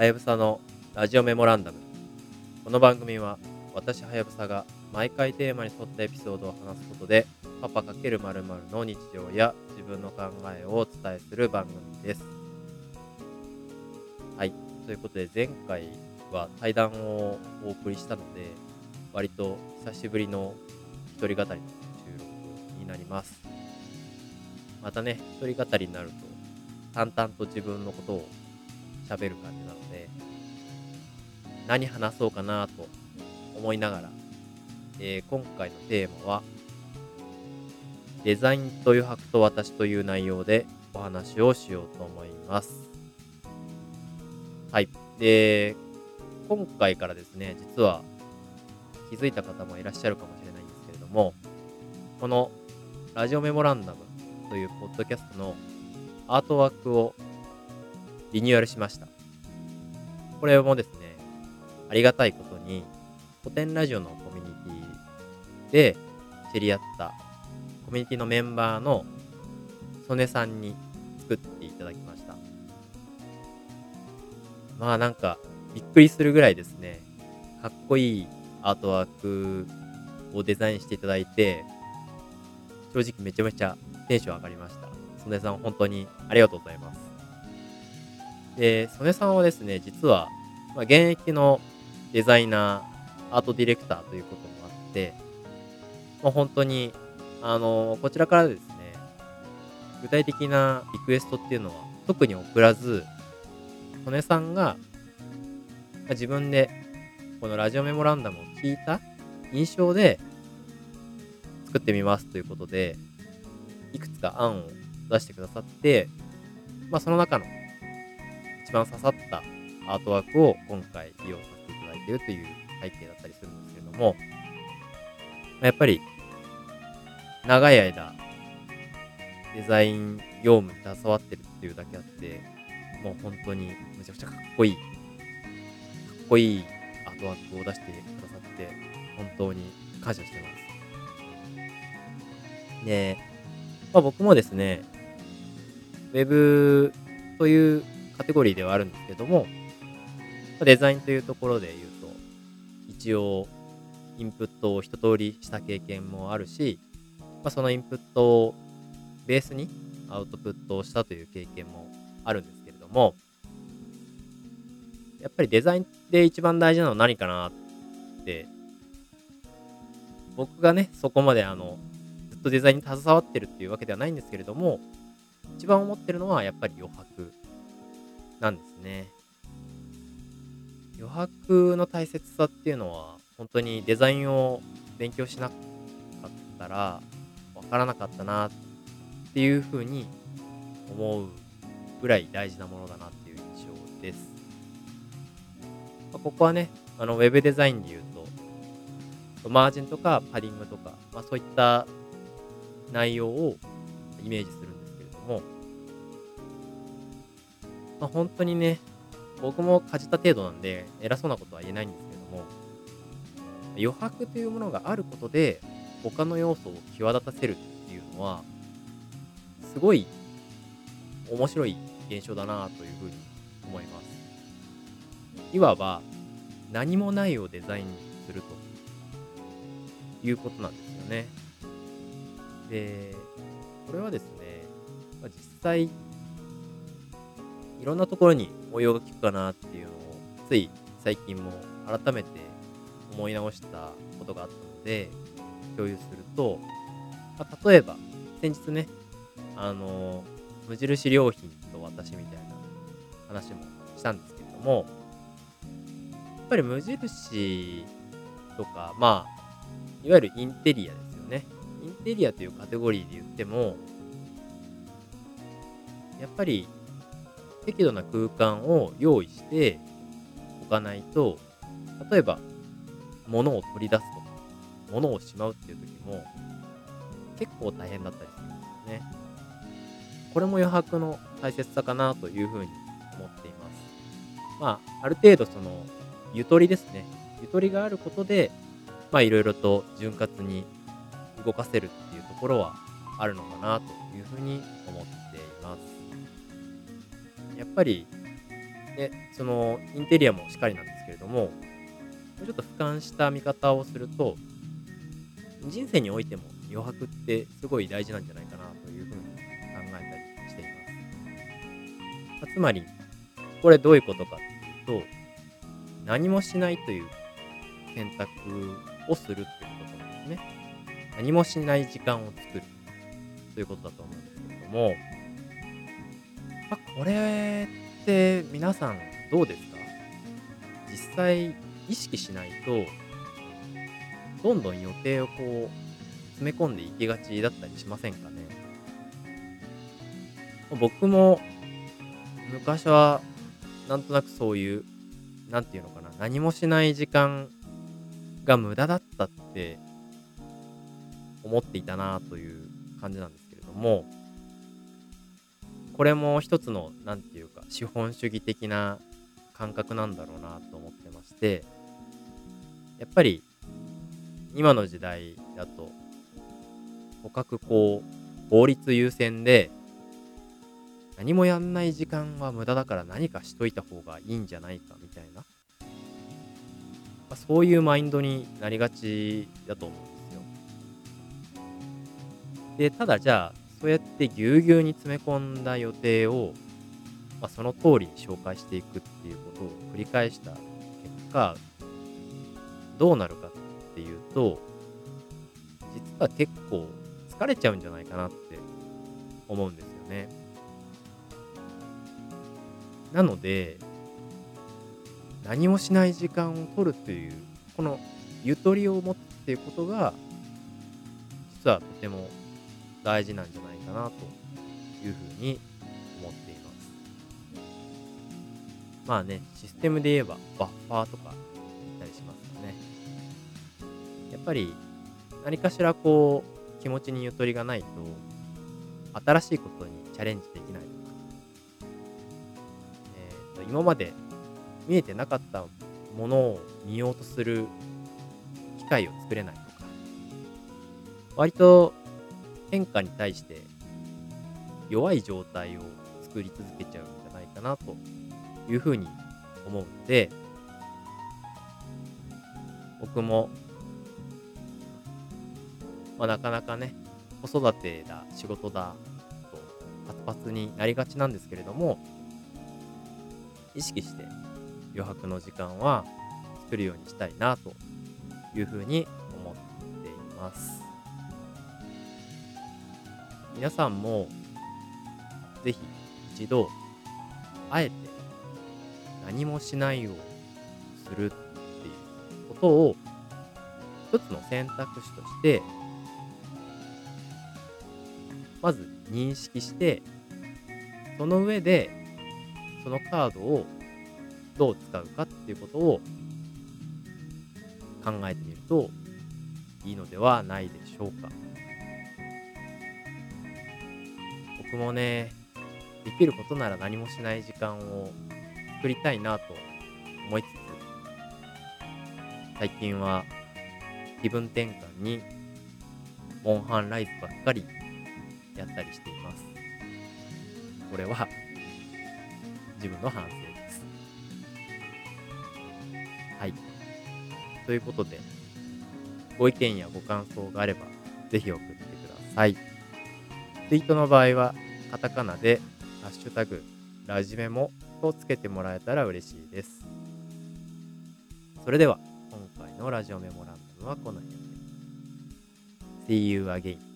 はやぶさのラジオメモランダム。この番組は私はやぶさが毎回テーマに沿ったエピソードを話すことでパパ×〇〇の日常や自分の考えをお伝えする番組です。はい。ということで前回は対談をお送りしたので割と久しぶりの一人語りの収録になります。またね、一人語りになると淡々と自分のことを喋る感じなので、何話そうかなと思いながら、えー今回のテーマは、デザインと余白と私という内容でお話をしようと思います。はい。で、今回からですね、実は気づいた方もいらっしゃるかもしれないんですけれども、このラジオメモランダムというポッドキャストのアートワークをリニューアルしました。これもですね、ありがたいことに、古典ラジオのコミュニティで知り合ったコミュニティのメンバーの曽根さんに作っていただきました。まあなんか、びっくりするぐらいですね、かっこいいアートワークをデザインしていただいて、正直めちゃめちゃテンション上がりました。曽根さん本当にありがとうございます。で、曽根さんはですね、実は、まあ、現役のデザイナー、アートディレクターということもあって、まあ、本当に、あのこちらからですね、具体的なリクエストっていうのは特に送らず、曽根さんが、まあ自分でこのラジオメモランダムを聞いた印象で作ってみますということで、いくつか案を出してくださって、まあその中の一番刺さったアートワークを今回利用させていただいているという背景だったりするんですけれども、やっぱり長い間デザイン業務に携わってるっていうだけあって、もう本当にめちゃくちゃかっこいい、かっこいいアートワークを出してくださって、本当に感謝してます。で、まあ、僕もですね、ウェブというカテゴリーではあるんですけども、デザインというところで言うと、一応、インプットを一通りした経験もあるし、まあ、そのインプットをベースにアウトプットをしたという経験もあるんですけれども、やっぱりデザインで一番大事なのは何かなって、僕がね、そこまであの、ずっとデザインに携わってるっていうわけではないんですけれども、一番思ってるのはやっぱり余白。なんですね。余白の大切さっていうのは、本当にデザインを勉強しなかったら、わからなかったなっていうふうに思うぐらい大事なものだなっていう印象です。まあここはね、あのウェブデザインで言うと、マージンとかパディングとか、まあ、そういった内容をイメージするんですけれども、まあ、本当にね、僕もかじった程度なんで、偉そうなことは言えないんですけども、余白というものがあることで、他の要素を際立たせるっていうのは、すごい面白い現象だなというふうに思います。いわば、何もないをデザインするということなんですよね。で、これはですね、実際、いろんなところに応用が効くかなっていうのを、つい最近も改めて思い直したことがあったので、共有すると、まあ、例えば、先日ね、あの、無印良品と私みたいな話もしたんですけれども、やっぱり無印とか、まあ、いわゆるインテリアですよね。インテリアというカテゴリーで言っても、やっぱり適度な空間を用意しておかないと、例えば物を取り出すとか、物をしまうっていう時も結構大変だったりするんですよね。これも余白の大切さかなというふうに思っています。まあ、ある程度その、ゆとりですね。ゆとりがあることで、まあいろいろと潤滑に動かせるっていうところはあるのかなというふうに思っています。やっぱりで、そのインテリアもしっかりなんですけれども、ちょっと俯瞰した見方をすると、人生においても余白ってすごい大事なんじゃないかなというふうに考えたりしています。まつまり、これどういうことかっていうと、何もしないという選択をするっていうことなんですね。何もしない時間を作るということだと思うんですけれども、まあ、これって皆さんどうですか？実際意識しないとどんどん予定をこう詰め込んでいきがちだったりしませんかね？僕も昔はなんとなくそういうなんていうのかな何もしない時間が無駄だったって思っていたなという感じなんですけれどもこれも一つの何て言うか資本主義的な感覚なんだろうなと思ってましてやっぱり今の時代だととかくこう法律優先で何もやんない時間は無駄だから何かしといた方がいいんじゃないかみたいな、まあ、そういうマインドになりがちだと思うんですよ。でただじゃあそうやってぎゅうぎゅうに詰め込んだ予定を、まあ、その通りに紹介していくっていうことを繰り返した結果どうなるかっていうと実は結構疲れちゃうんじゃないかなって思うんですよね。なので何もしない時間を取るというこのゆとりを持つっていうことが実はとても大事なんじゃないかなというふうに思っています。まあね、システムで言えばバッファーとか言ったりしますよね。やっぱり何かしらこう気持ちにゆとりがないと新しいことにチャレンジできないとか、えー、と今まで見えてなかったものを見ようとする機会を作れないとか割と変化に対して弱い状態を作り続けちゃうんじゃないかなというふうに思うので僕も、まあ、なかなかね子育てだ仕事だとパツパツになりがちなんですけれども意識して余白の時間は作るようにしたいなというふうに思っています。皆さんもぜひ一度あえて何もしないをするっていうことを一つの選択肢としてまず認識してその上でそのカードをどう使うかっていうことを考えてみるといいのではないでしょうか。僕もね、できることなら何もしない時間を作りたいなと思いつつ、最近は気分転換にモンハンライズばっかりやったりしています。これは自分の反省です。はい。ということで、ご意見やご感想があれば、ぜひ送ってください。ツイートの場合は、カタカナで、ハッシュタグ、ラジメモとつけてもらえたら嬉しいです。それでは、今回のラジオメモランダムはこの辺で。See you again.